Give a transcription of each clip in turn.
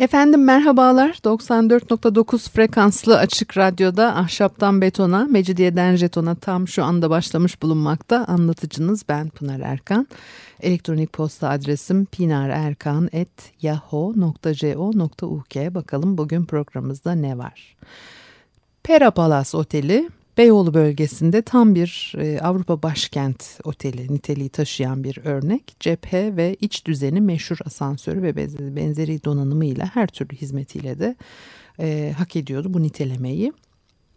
Efendim merhabalar. 94.9 frekanslı açık radyoda ahşaptan betona, mecidiyeden jetona tam şu anda başlamış bulunmakta. Anlatıcınız ben Pınar Erkan. Elektronik posta adresim pinarerkan.yahoo.co.uk. Bakalım bugün programımızda ne var? Pera Palace Oteli Beyoğlu bölgesinde tam bir e, Avrupa başkent oteli niteliği taşıyan bir örnek. Cephe ve iç düzeni meşhur asansörü ve benzeri donanımıyla her türlü hizmetiyle de e, hak ediyordu bu nitelemeyi.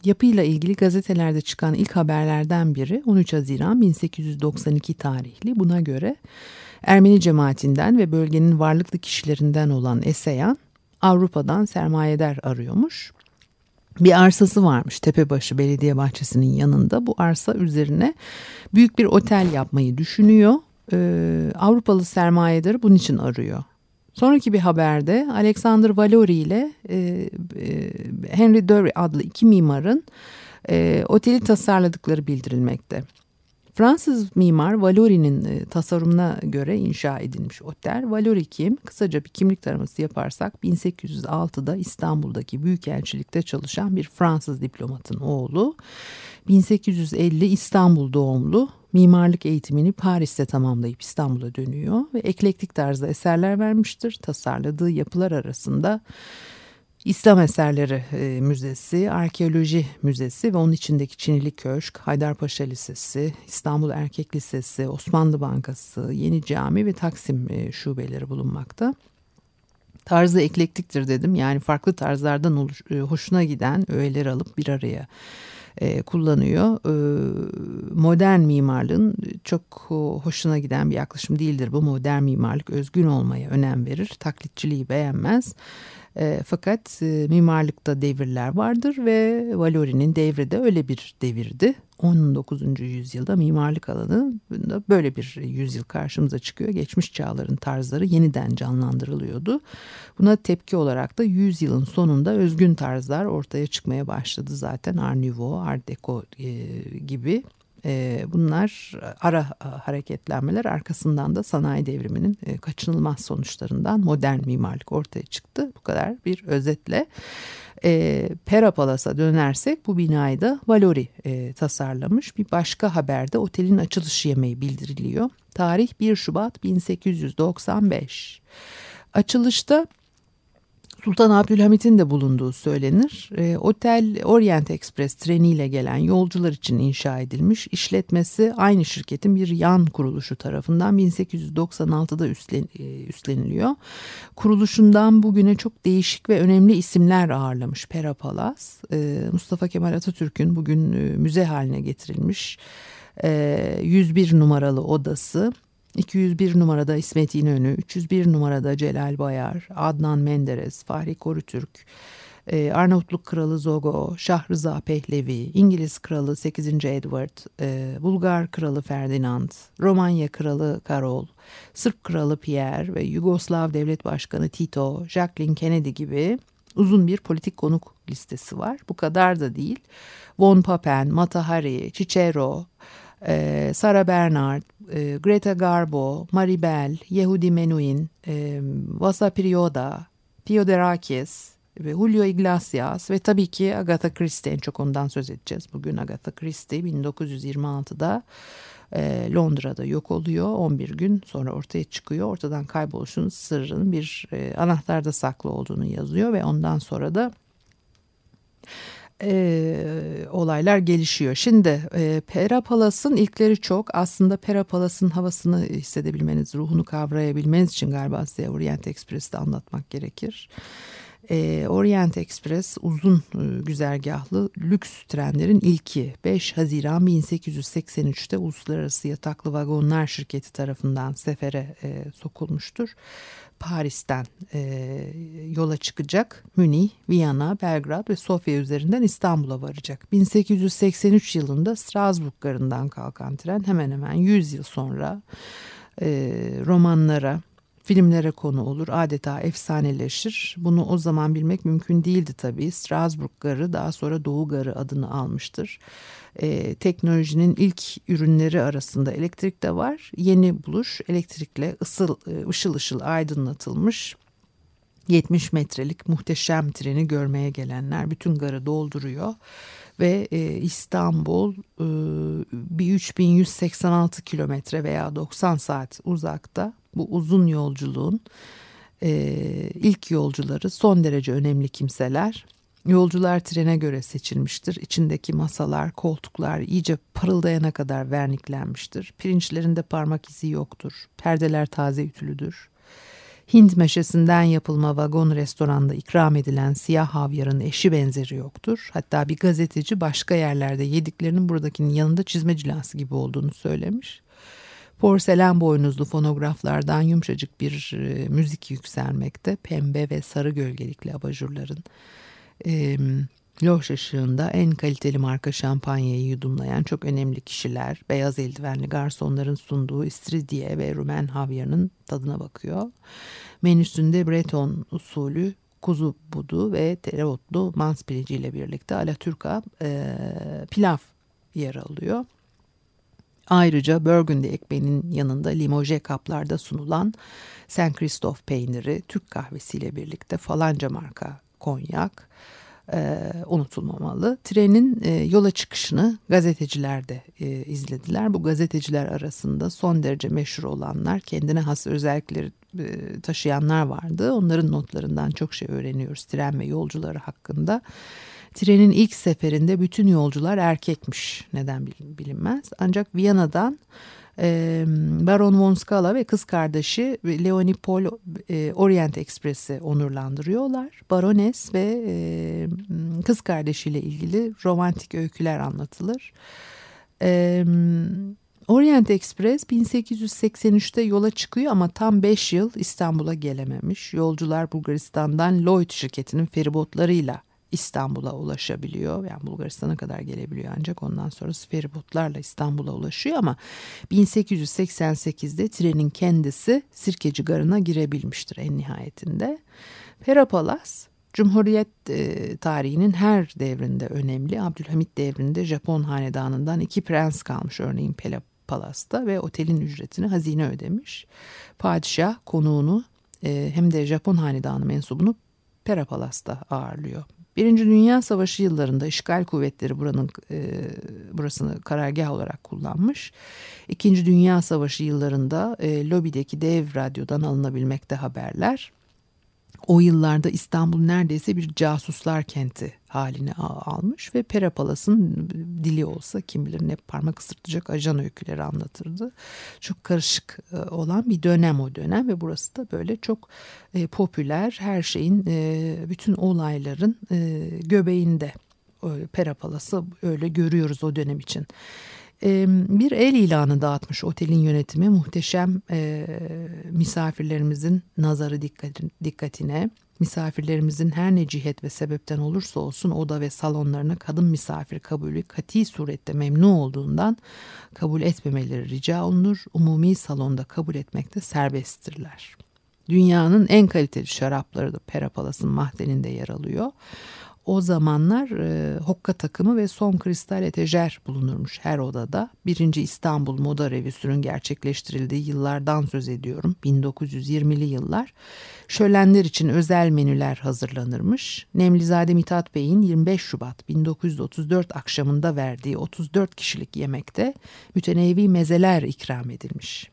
Yapıyla ilgili gazetelerde çıkan ilk haberlerden biri 13 Haziran 1892 tarihli. Buna göre Ermeni cemaatinden ve bölgenin varlıklı kişilerinden olan Eseyan Avrupa'dan sermayedar arıyormuş bir arsası varmış Tepebaşı Belediye Bahçesi'nin yanında. Bu arsa üzerine büyük bir otel yapmayı düşünüyor. Ee, Avrupalı sermayedarı bunun için arıyor. Sonraki bir haberde Alexander Valori ile e, e, Henry Dury adlı iki mimarın e, oteli tasarladıkları bildirilmekte. Fransız mimar Valori'nin e, tasarımına göre inşa edilmiş otel. Valori kim? Kısaca bir kimlik taraması yaparsak 1806'da İstanbul'daki Büyükelçilikte çalışan bir Fransız diplomatın oğlu. 1850 İstanbul doğumlu mimarlık eğitimini Paris'te tamamlayıp İstanbul'a dönüyor ve eklektik tarzda eserler vermiştir. Tasarladığı yapılar arasında İslam Eserleri e, Müzesi, Arkeoloji Müzesi ve onun içindeki Çinili Köşk, Haydarpaşa Lisesi, İstanbul Erkek Lisesi, Osmanlı Bankası, Yeni Cami ve Taksim e, şubeleri bulunmakta. Tarzı eklektiktir dedim. Yani farklı tarzlardan e, hoşuna giden öğeleri alıp bir araya kullanıyor. Modern mimarlığın çok hoşuna giden bir yaklaşım değildir bu. Modern mimarlık özgün olmaya önem verir. Taklitçiliği beğenmez. E, fakat e, mimarlıkta devirler vardır ve Valori'nin devri de öyle bir devirdi. 19. yüzyılda mimarlık alanı böyle bir yüzyıl karşımıza çıkıyor. Geçmiş çağların tarzları yeniden canlandırılıyordu. Buna tepki olarak da yüzyılın sonunda özgün tarzlar ortaya çıkmaya başladı zaten. Art Nouveau, Art Deco e, gibi e, bunlar ara hareketlenmeler arkasından da sanayi devriminin e, kaçınılmaz sonuçlarından modern mimarlık ortaya çıktı. Bu kadar bir özetle. E, Pera Palas'a dönersek bu binayı da Valori e, tasarlamış. Bir başka haberde otelin açılış yemeği bildiriliyor. Tarih 1 Şubat 1895. Açılışta Sultan Abdülhamit'in de bulunduğu söylenir. E, otel Orient Express treniyle gelen yolcular için inşa edilmiş. İşletmesi aynı şirketin bir yan kuruluşu tarafından 1896'da üstlen, e, üstleniliyor. Kuruluşundan bugüne çok değişik ve önemli isimler ağırlamış Pera Palas. E, Mustafa Kemal Atatürk'ün bugün e, müze haline getirilmiş e, 101 numaralı odası 201 numarada İsmet İnönü, 301 numarada Celal Bayar, Adnan Menderes, Fahri Korutürk, e, Arnavutluk Kralı Zogo, Şah Rıza Pehlevi, İngiliz Kralı 8. Edward, e, Bulgar Kralı Ferdinand, Romanya Kralı Karol, Sırp Kralı Pierre ve Yugoslav Devlet Başkanı Tito, Jacqueline Kennedy gibi uzun bir politik konuk listesi var. Bu kadar da değil. Von Papen, Mata Hari, Cicero, e, Sarah Bernard, e, Greta Garbo, Maribel, Yehudi Menuhin, e, Vasa Prioda, Theodorakis ve Julio Iglesias ve tabii ki Agatha Christie en çok ondan söz edeceğiz. Bugün Agatha Christie 1926'da e, Londra'da yok oluyor. 11 gün sonra ortaya çıkıyor. Ortadan kayboluşun sırrının bir e, anahtarda saklı olduğunu yazıyor ve ondan sonra da e, olaylar gelişiyor. Şimdi e, Pera Palas'ın ilkleri çok. Aslında Pera Palas'ın havasını hissedebilmeniz, ruhunu kavrayabilmeniz için galiba size Orient Express'te anlatmak gerekir. E, Orient Express uzun e, güzergahlı lüks trenlerin ilki 5 Haziran 1883'te Uluslararası Yataklı Vagonlar Şirketi tarafından sefere e, sokulmuştur. Paris'ten e, yola çıkacak. Münih, Viyana, Belgrad ve Sofya üzerinden İstanbul'a varacak. 1883 yılında Strasbourg garından kalkan tren hemen hemen 100 yıl sonra e, romanlara, filmlere konu olur. Adeta efsaneleşir. Bunu o zaman bilmek mümkün değildi tabii. Strasbourg Garı daha sonra Doğu Garı adını almıştır. Ee, teknolojinin ilk ürünleri arasında elektrik de var. Yeni buluş elektrikle ısıl, e, ışıl ışıl aydınlatılmış 70 metrelik muhteşem treni görmeye gelenler bütün garı dolduruyor ve e, İstanbul e, bir 3186 kilometre veya 90 saat uzakta bu uzun yolculuğun e, ilk yolcuları son derece önemli kimseler. Yolcular trene göre seçilmiştir. İçindeki masalar, koltuklar iyice parıldayana kadar verniklenmiştir. Pirinçlerinde parmak izi yoktur. Perdeler taze ütülüdür. Hint meşesinden yapılma vagon restoranda ikram edilen siyah havyarın eşi benzeri yoktur. Hatta bir gazeteci başka yerlerde yediklerinin buradakinin yanında çizme cilası gibi olduğunu söylemiş. Porselen boynuzlu fonograflardan yumuşacık bir e, müzik yükselmekte. Pembe ve sarı gölgelikli abajurların e, loş ışığında en kaliteli marka şampanyayı yudumlayan çok önemli kişiler, beyaz eldivenli garsonların sunduğu istiridye ve rumen havyarının tadına bakıyor. Menüsünde Breton usulü kuzu budu ve tereotlu mans pirinciyle birlikte alaturka e, pilav yer alıyor. Ayrıca Burgundy ekmeğinin yanında limoje kaplarda sunulan Saint Christophe peyniri, Türk kahvesiyle birlikte falanca marka konyak e, unutulmamalı. Trenin e, yola çıkışını gazeteciler de e, izlediler. Bu gazeteciler arasında son derece meşhur olanlar, kendine has özellikleri e, taşıyanlar vardı. Onların notlarından çok şey öğreniyoruz tren ve yolcuları hakkında. Trenin ilk seferinde bütün yolcular erkekmiş. Neden bilinmez. Ancak Viyana'dan Baron von Scala ve kız kardeşi Leonie Paul e, Orient Express'i onurlandırıyorlar. Barones ve e, kız kardeşiyle ilgili romantik öyküler anlatılır. Orient Express 1883'te yola çıkıyor ama tam 5 yıl İstanbul'a gelememiş. Yolcular Bulgaristan'dan Lloyd şirketinin feribotlarıyla İstanbul'a ulaşabiliyor. Yani Bulgaristan'a kadar gelebiliyor ancak ondan sonrası feribotlarla İstanbul'a ulaşıyor ama 1888'de trenin kendisi Sirkeci Garı'na girebilmiştir en nihayetinde. Perapalas Cumhuriyet e, tarihinin her devrinde önemli. Abdülhamit devrinde Japon hanedanından iki prens kalmış örneğin Pela Palas'ta ve otelin ücretini hazine ödemiş. Padişah konuğunu e, hem de Japon hanedanı mensubunu Pera Palas'ta ağırlıyor. Birinci Dünya Savaşı yıllarında işgal kuvvetleri buranın e, burasını karargah olarak kullanmış. İkinci Dünya Savaşı yıllarında e, lobideki dev radyodan alınabilmekte haberler o yıllarda İstanbul neredeyse bir casuslar kenti haline almış ve Perapalas'ın dili olsa kim bilir ne parmak ısırtacak ajan öyküleri anlatırdı. Çok karışık e, olan bir dönem o dönem ve burası da böyle çok e, popüler her şeyin e, bütün olayların göbeğinde. Perapalası öyle görüyoruz o dönem için bir el ilanı dağıtmış otelin yönetimi muhteşem e, misafirlerimizin nazarı dikkatine misafirlerimizin her ne cihet ve sebepten olursa olsun oda ve salonlarına kadın misafir kabulü kati surette memnun olduğundan kabul etmemeleri rica olunur. Umumi salonda kabul etmekte serbesttirler. Dünyanın en kaliteli şarapları da Perapalas'ın mahzeninde yer alıyor o zamanlar e, hokka takımı ve son kristal etejer bulunurmuş her odada. Birinci İstanbul Moda Revüsü'nün gerçekleştirildiği yıllardan söz ediyorum. 1920'li yıllar. Şölenler için özel menüler hazırlanırmış. Nemlizade Mithat Bey'in 25 Şubat 1934 akşamında verdiği 34 kişilik yemekte mütenevi mezeler ikram edilmiş.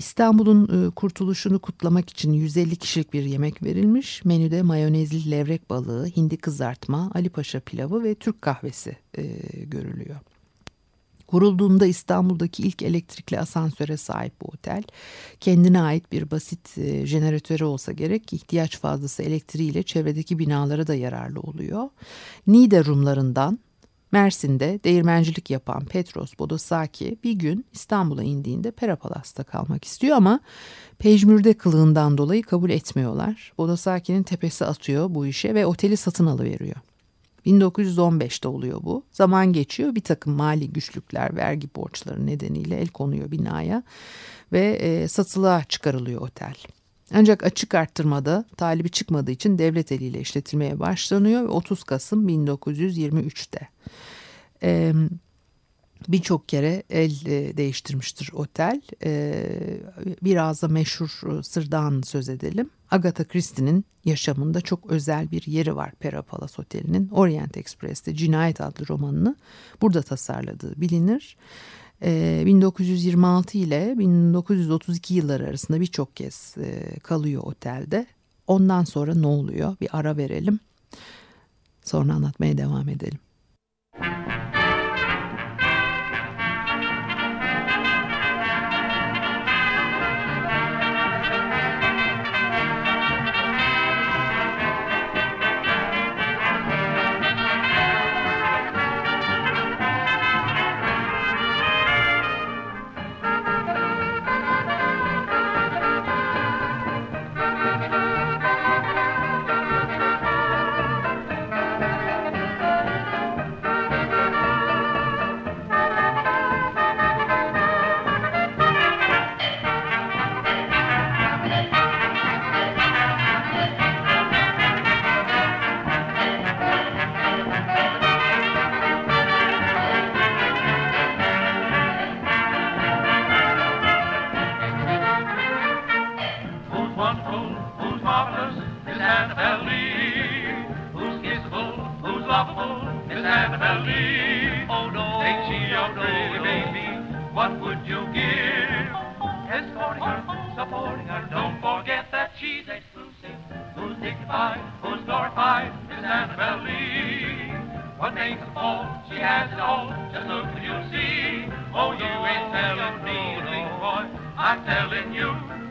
İstanbul'un e, kurtuluşunu kutlamak için 150 kişilik bir yemek verilmiş. Menüde mayonezli levrek balığı, hindi kızartma, Ali Paşa pilavı ve Türk kahvesi e, görülüyor. Kurulduğunda İstanbul'daki ilk elektrikli asansöre sahip bu otel. Kendine ait bir basit e, jeneratörü olsa gerek ihtiyaç fazlası elektriğiyle çevredeki binalara da yararlı oluyor. Nide Rumlarından Mersin'de değirmencilik yapan Petros Bodosaki bir gün İstanbul'a indiğinde Perapalas'ta kalmak istiyor ama pejmürde kılığından dolayı kabul etmiyorlar. Bodosaki'nin tepesi atıyor bu işe ve oteli satın alıveriyor. 1915'te oluyor bu. Zaman geçiyor bir takım mali güçlükler, vergi borçları nedeniyle el konuyor binaya ve e, satılığa çıkarılıyor otel. Ancak açık arttırmada talibi çıkmadığı için devlet eliyle işletilmeye başlanıyor ve 30 Kasım 1923'te. Ee, Birçok kere el e, değiştirmiştir otel. Ee, biraz da meşhur sırdan söz edelim. Agatha Christie'nin yaşamında çok özel bir yeri var Pera Palace Oteli'nin. Orient Express'te Cinayet adlı romanını burada tasarladığı bilinir. 1926 ee, ile 1932 yılları arasında birçok kez e, kalıyor otelde. Ondan sonra ne oluyor? Bir ara verelim. Sonra anlatmaya devam edelim. I'm telling you.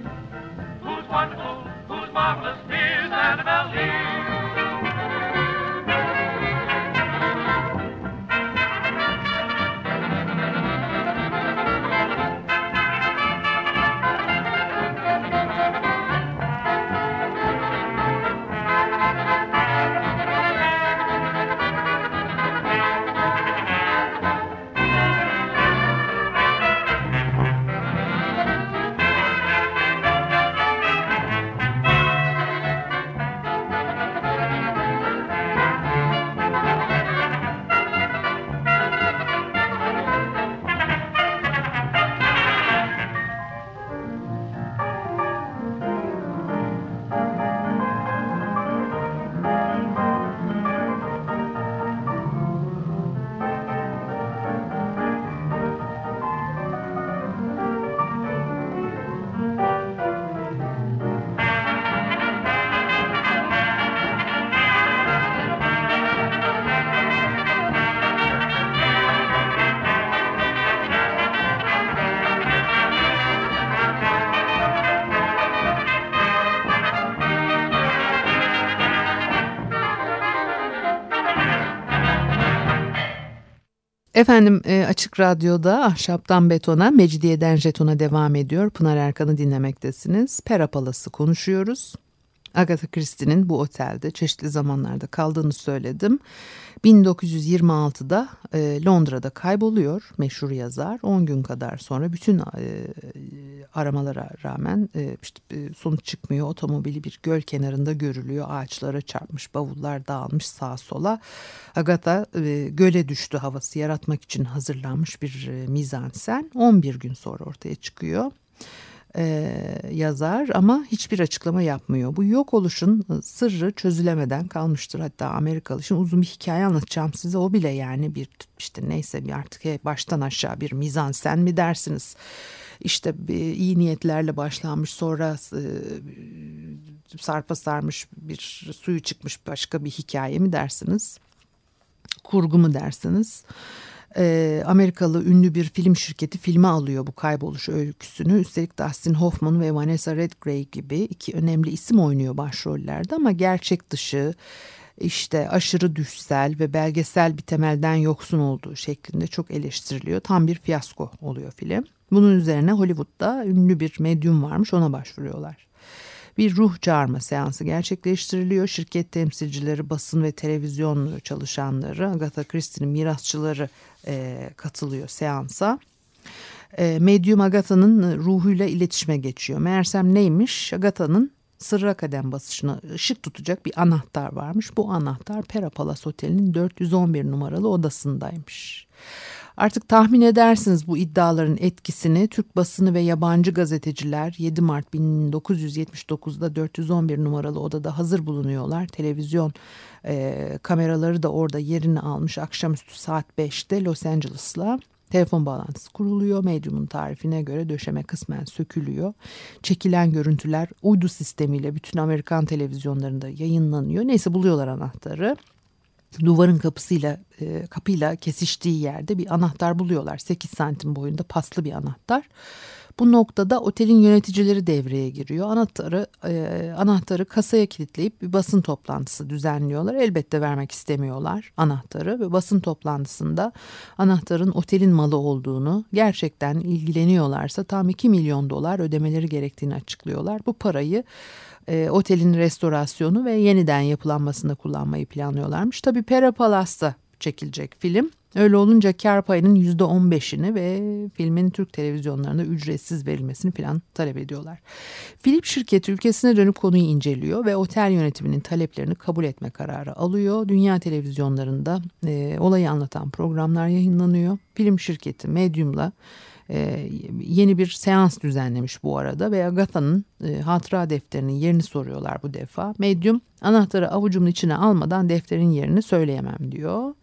Efendim e, Açık Radyo'da Ahşaptan Betona, Mecidiyeden Jeton'a devam ediyor. Pınar Erkan'ı dinlemektesiniz. Perapalası konuşuyoruz. Agatha Christie'nin bu otelde çeşitli zamanlarda kaldığını söyledim. 1926'da e, Londra'da kayboluyor meşhur yazar. 10 gün kadar sonra bütün e, aramalara rağmen e, işte, e, sonuç çıkmıyor. Otomobili bir göl kenarında görülüyor. Ağaçlara çarpmış, bavullar dağılmış sağa sola. Agatha e, göle düştü havası yaratmak için hazırlanmış bir e, mizansen. 11 gün sonra ortaya çıkıyor e, yazar ama hiçbir açıklama yapmıyor. Bu yok oluşun e, sırrı çözülemeden kalmıştır. Hatta Amerikalı şimdi uzun bir hikaye anlatacağım size o bile yani bir işte neyse bir artık baştan aşağı bir mizansen mi dersiniz? İşte iyi niyetlerle başlanmış sonra e, sarpa sarmış bir suyu çıkmış başka bir hikaye mi dersiniz? Kurgu mu dersiniz? E, Amerikalı ünlü bir film şirketi filme alıyor bu kayboluş öyküsünü. Üstelik Dustin Hoffman ve Vanessa Redgrave gibi iki önemli isim oynuyor başrollerde ama gerçek dışı işte aşırı düşsel ve belgesel bir temelden yoksun olduğu şeklinde çok eleştiriliyor. Tam bir fiyasko oluyor film. Bunun üzerine Hollywood'da ünlü bir medyum varmış ona başvuruyorlar bir ruh çağırma seansı gerçekleştiriliyor. Şirket temsilcileri, basın ve televizyon çalışanları, Agatha Christie'nin mirasçıları e, katılıyor seansa. E, medyum Agatha'nın ruhuyla iletişime geçiyor. Meğersem neymiş? Agatha'nın sırra kadem basışına ışık tutacak bir anahtar varmış. Bu anahtar Pera Palace Oteli'nin 411 numaralı odasındaymış. Artık tahmin edersiniz bu iddiaların etkisini Türk basını ve yabancı gazeteciler 7 Mart 1979'da 411 numaralı odada hazır bulunuyorlar. Televizyon e, kameraları da orada yerini almış akşamüstü saat 5'te Los Angeles'la. Telefon bağlantısı kuruluyor. Medyumun tarifine göre döşeme kısmen sökülüyor. Çekilen görüntüler uydu sistemiyle bütün Amerikan televizyonlarında yayınlanıyor. Neyse buluyorlar anahtarı duvarın kapısıyla e, kapıyla kesiştiği yerde bir anahtar buluyorlar. 8 santim boyunda paslı bir anahtar. Bu noktada otelin yöneticileri devreye giriyor. Anahtarı e, anahtarı kasaya kilitleyip bir basın toplantısı düzenliyorlar. Elbette vermek istemiyorlar anahtarı ve basın toplantısında anahtarın otelin malı olduğunu, gerçekten ilgileniyorlarsa tam 2 milyon dolar ödemeleri gerektiğini açıklıyorlar. Bu parayı e, otelin restorasyonu ve yeniden yapılanmasında kullanmayı planlıyorlarmış. Tabii Pera Palas'ta çekilecek film. Öyle olunca kar payının %15'ini ve filmin Türk televizyonlarına ücretsiz verilmesini falan talep ediyorlar. Film şirketi ülkesine dönüp konuyu inceliyor ve otel yönetiminin taleplerini kabul etme kararı alıyor. Dünya televizyonlarında e, olayı anlatan programlar yayınlanıyor. Film şirketi Medium'la e, yeni bir seans düzenlemiş bu arada ve Agatha'nın e, hatıra defterinin yerini soruyorlar bu defa. Medium anahtarı avucumun içine almadan defterin yerini söyleyemem diyor.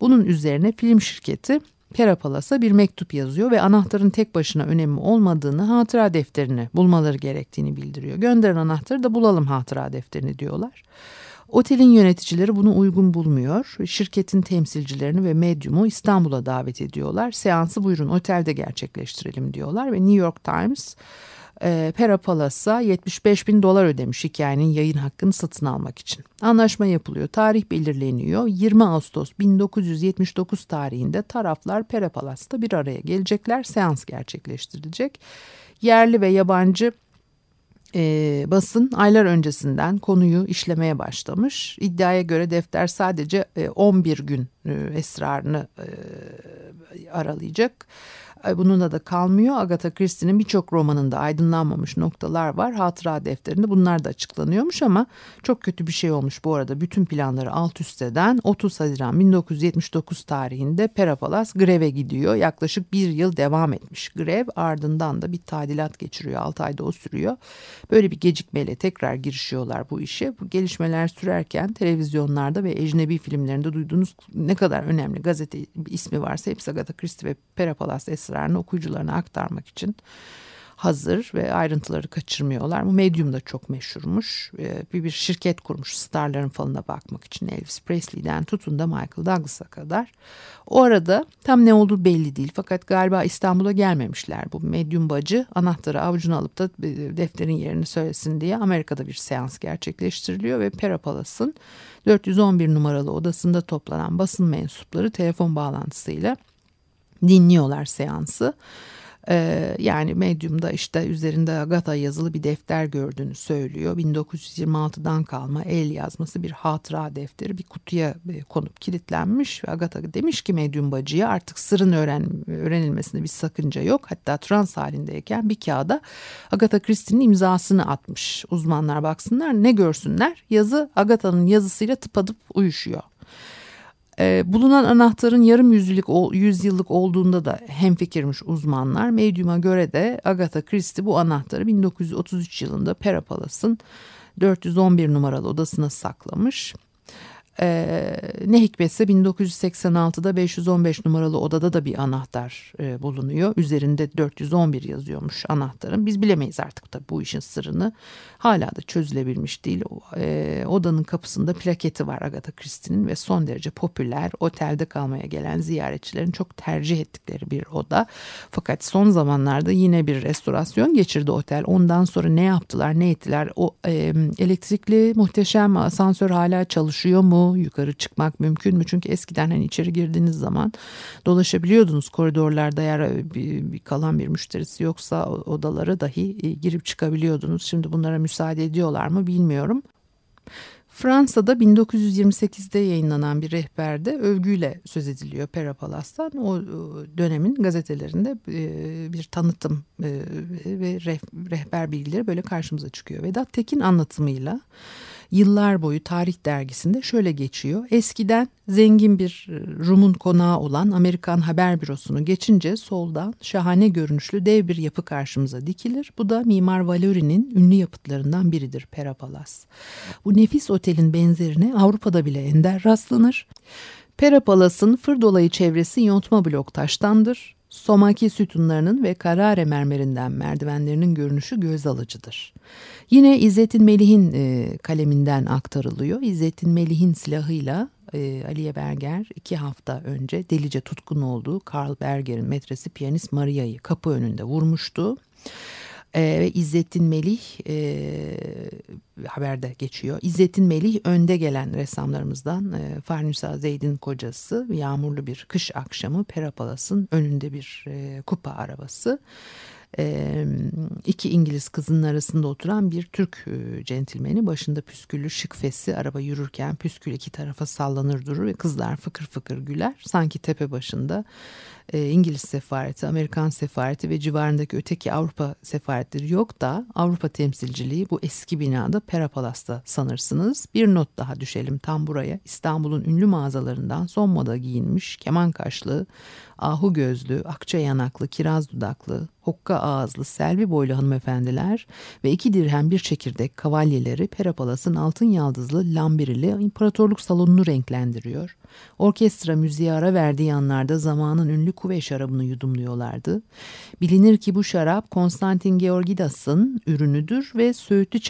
Bunun üzerine film şirketi Perapalas'a bir mektup yazıyor ve anahtarın tek başına önemi olmadığını hatıra defterini bulmaları gerektiğini bildiriyor. Gönderen anahtarı da bulalım hatıra defterini diyorlar. Otelin yöneticileri bunu uygun bulmuyor. Şirketin temsilcilerini ve medyumu İstanbul'a davet ediyorlar. Seansı buyurun otelde gerçekleştirelim diyorlar ve New York Times e, Pera Palace'a 75 bin dolar ödemiş hikayenin yayın hakkını satın almak için. Anlaşma yapılıyor, tarih belirleniyor. 20 Ağustos 1979 tarihinde taraflar Pera Palace'ta bir araya gelecekler, seans gerçekleştirilecek. Yerli ve yabancı e, basın aylar öncesinden konuyu işlemeye başlamış. İddiaya göre defter sadece e, 11 gün e, esrarını e, aralayacak. Bununla da kalmıyor. Agatha Christie'nin birçok romanında aydınlanmamış noktalar var. Hatıra defterinde bunlar da açıklanıyormuş ama çok kötü bir şey olmuş bu arada. Bütün planları alt üst eden 30 Haziran 1979 tarihinde Perapalas greve gidiyor. Yaklaşık bir yıl devam etmiş grev. Ardından da bir tadilat geçiriyor. 6 ayda o sürüyor. Böyle bir gecikmeyle tekrar girişiyorlar bu işe. Bu gelişmeler sürerken televizyonlarda ve ecnebi filmlerinde duyduğunuz ne kadar önemli gazete ismi varsa hepsi Agatha Christie ve Perapalas eseri esrarını okuyucularına aktarmak için hazır ve ayrıntıları kaçırmıyorlar. Bu Medium da çok meşhurmuş. Ee, bir, bir şirket kurmuş starların falına bakmak için Elvis Presley'den tutun da Michael Douglas'a kadar. O arada tam ne olduğu belli değil fakat galiba İstanbul'a gelmemişler. Bu Medium bacı anahtarı avucuna alıp da e, defterin yerini söylesin diye Amerika'da bir seans gerçekleştiriliyor ve Pera Palace'ın 411 numaralı odasında toplanan basın mensupları telefon bağlantısıyla dinliyorlar seansı. Ee, yani medyumda işte üzerinde Agatha yazılı bir defter gördüğünü söylüyor. 1926'dan kalma el yazması bir hatıra defteri bir kutuya e, konup kilitlenmiş ve Agatha demiş ki medyum bacıya artık sırrın öğren, öğrenilmesinde bir sakınca yok. Hatta trans halindeyken bir kağıda Agatha Christie'nin imzasını atmış. Uzmanlar baksınlar ne görsünler yazı Agatha'nın yazısıyla tıpadıp uyuşuyor. E, bulunan anahtarın yarım yüzyıllık, yüzyıllık olduğunda da hemfikirmiş uzmanlar. Medium'a göre de Agatha Christie bu anahtarı 1933 yılında Pera Palace'ın 411 numaralı odasına saklamış. Ee, ne hikmetse 1986'da 515 numaralı odada da bir anahtar e, bulunuyor. Üzerinde 411 yazıyormuş anahtarın. Biz bilemeyiz artık da bu işin sırrını. Hala da çözülebilmiş değil. E, odanın kapısında plaketi var Agatha Christie'nin ve son derece popüler otelde kalmaya gelen ziyaretçilerin çok tercih ettikleri bir oda. Fakat son zamanlarda yine bir restorasyon geçirdi otel. Ondan sonra ne yaptılar ne ettiler? O e, elektrikli muhteşem asansör hala çalışıyor mu? Yukarı çıkmak mümkün mü? Çünkü eskiden hani içeri girdiğiniz zaman dolaşabiliyordunuz koridorlarda eğer bir, bir kalan bir müşterisi yoksa odalara dahi e, girip çıkabiliyordunuz. Şimdi bunlara müsaade ediyorlar mı bilmiyorum. Fransa'da 1928'de yayınlanan bir rehberde övgüyle söz ediliyor Pera Palas'tan. O dönemin gazetelerinde e, bir tanıtım e, ve rehber bilgileri böyle karşımıza çıkıyor. Vedat Tekin anlatımıyla yıllar boyu tarih dergisinde şöyle geçiyor. Eskiden zengin bir e, Rum'un konağı olan Amerikan Haber Bürosu'nu geçince soldan şahane görünüşlü dev bir yapı karşımıza dikilir. Bu da Mimar Valori'nin ünlü yapıtlarından biridir Pera Palas. Bu nefis otelin benzerine Avrupa'da bile ender rastlanır. Pera Palas'ın fır dolayı çevresi yontma blok taştandır. Somaki sütunlarının ve Karare mermerinden merdivenlerinin görünüşü göz alıcıdır. Yine İzzettin Melih'in e, kaleminden aktarılıyor. İzzettin Melih'in silahıyla e, Aliye Berger iki hafta önce delice tutkun olduğu Karl Berger'in metresi piyanist Maria'yı kapı önünde vurmuştu. Ee, İzzettin Melih e, haberde geçiyor. İzzettin Melih önde gelen ressamlarımızdan e, Farnisa Zeyd'in kocası yağmurlu bir kış akşamı Perapalas'ın önünde bir e, kupa arabası iki İngiliz kızının arasında oturan bir Türk centilmeni başında püsküllü şık fesi araba yürürken püskül iki tarafa sallanır durur ve kızlar fıkır fıkır güler sanki tepe başında İngiliz sefareti, Amerikan sefareti ve civarındaki öteki Avrupa sefaretleri yok da Avrupa temsilciliği bu eski binada Pera Palas'ta sanırsınız. Bir not daha düşelim tam buraya. İstanbul'un ünlü mağazalarından son moda giyinmiş keman kaşlı, ahu gözlü, akça yanaklı, kiraz dudaklı, hokka ağızlı, selvi boylu hanımefendiler ve iki dirhem bir çekirdek kavalyeleri Pera Palas'ın altın yaldızlı lambirili imparatorluk salonunu renklendiriyor. Orkestra müziğe ara verdiği anlarda zamanın ünlü kuve şarabını yudumluyorlardı. Bilinir ki bu şarap Konstantin Georgidas'ın ürünüdür ve Söğütlü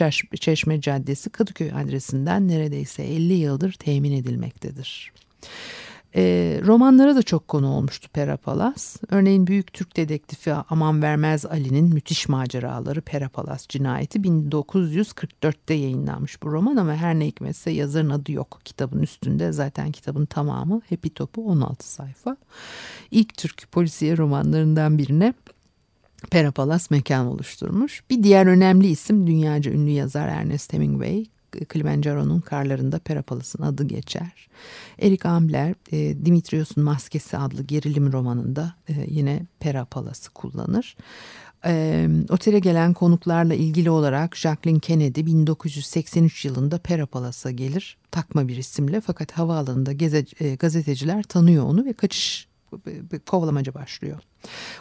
Çeşme Caddesi Kadıköy adresinden neredeyse 50 yıldır temin edilmektedir. E, romanlara da çok konu olmuştu Perapalas. Örneğin büyük Türk dedektifi Aman Vermez Ali'nin müthiş maceraları Perapalas cinayeti 1944'te yayınlanmış bu roman ama her ne hikmetse yazarın adı yok kitabın üstünde. Zaten kitabın tamamı Happy Top'u 16 sayfa. İlk Türk polisiye romanlarından birine Perapalas mekan oluşturmuş. Bir diğer önemli isim dünyaca ünlü yazar Ernest Hemingway. Kilimanjaro'nun karlarında Perapalas'ın adı geçer. Erik Ambler, e, Dimitrios'un Maskesi adlı gerilim romanında e, yine Perapalas'ı kullanır. E, otele gelen konuklarla ilgili olarak Jacqueline Kennedy 1983 yılında Perapalas'a gelir. Takma bir isimle fakat havaalanında geze, e, gazeteciler tanıyor onu ve kaçış kovalamaca başlıyor.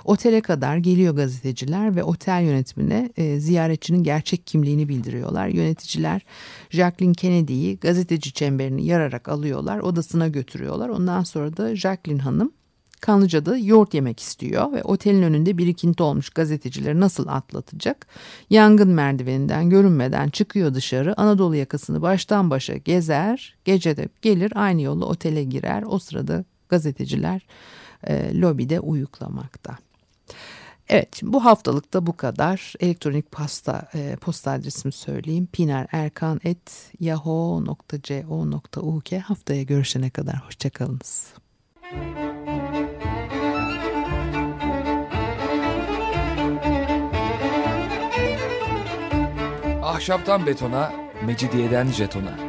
Otele kadar geliyor gazeteciler ve otel yönetimine e, ziyaretçinin gerçek kimliğini bildiriyorlar. Yöneticiler Jacqueline Kennedy'yi gazeteci çemberini yararak alıyorlar, odasına götürüyorlar. Ondan sonra da Jacqueline Hanım Kanlıca'da yoğurt yemek istiyor ve otelin önünde birikinti olmuş gazetecileri nasıl atlatacak? Yangın merdiveninden görünmeden çıkıyor dışarı Anadolu yakasını baştan başa gezer, gecede gelir aynı yolla otele girer. O sırada gazeteciler e, lobide uyuklamakta. Evet bu haftalık da bu kadar. Elektronik pasta e, posta adresimi söyleyeyim. pinarerkan.yahoo.co.uk Haftaya görüşene kadar hoşçakalınız. Ahşaptan betona, mecidiyeden jetona.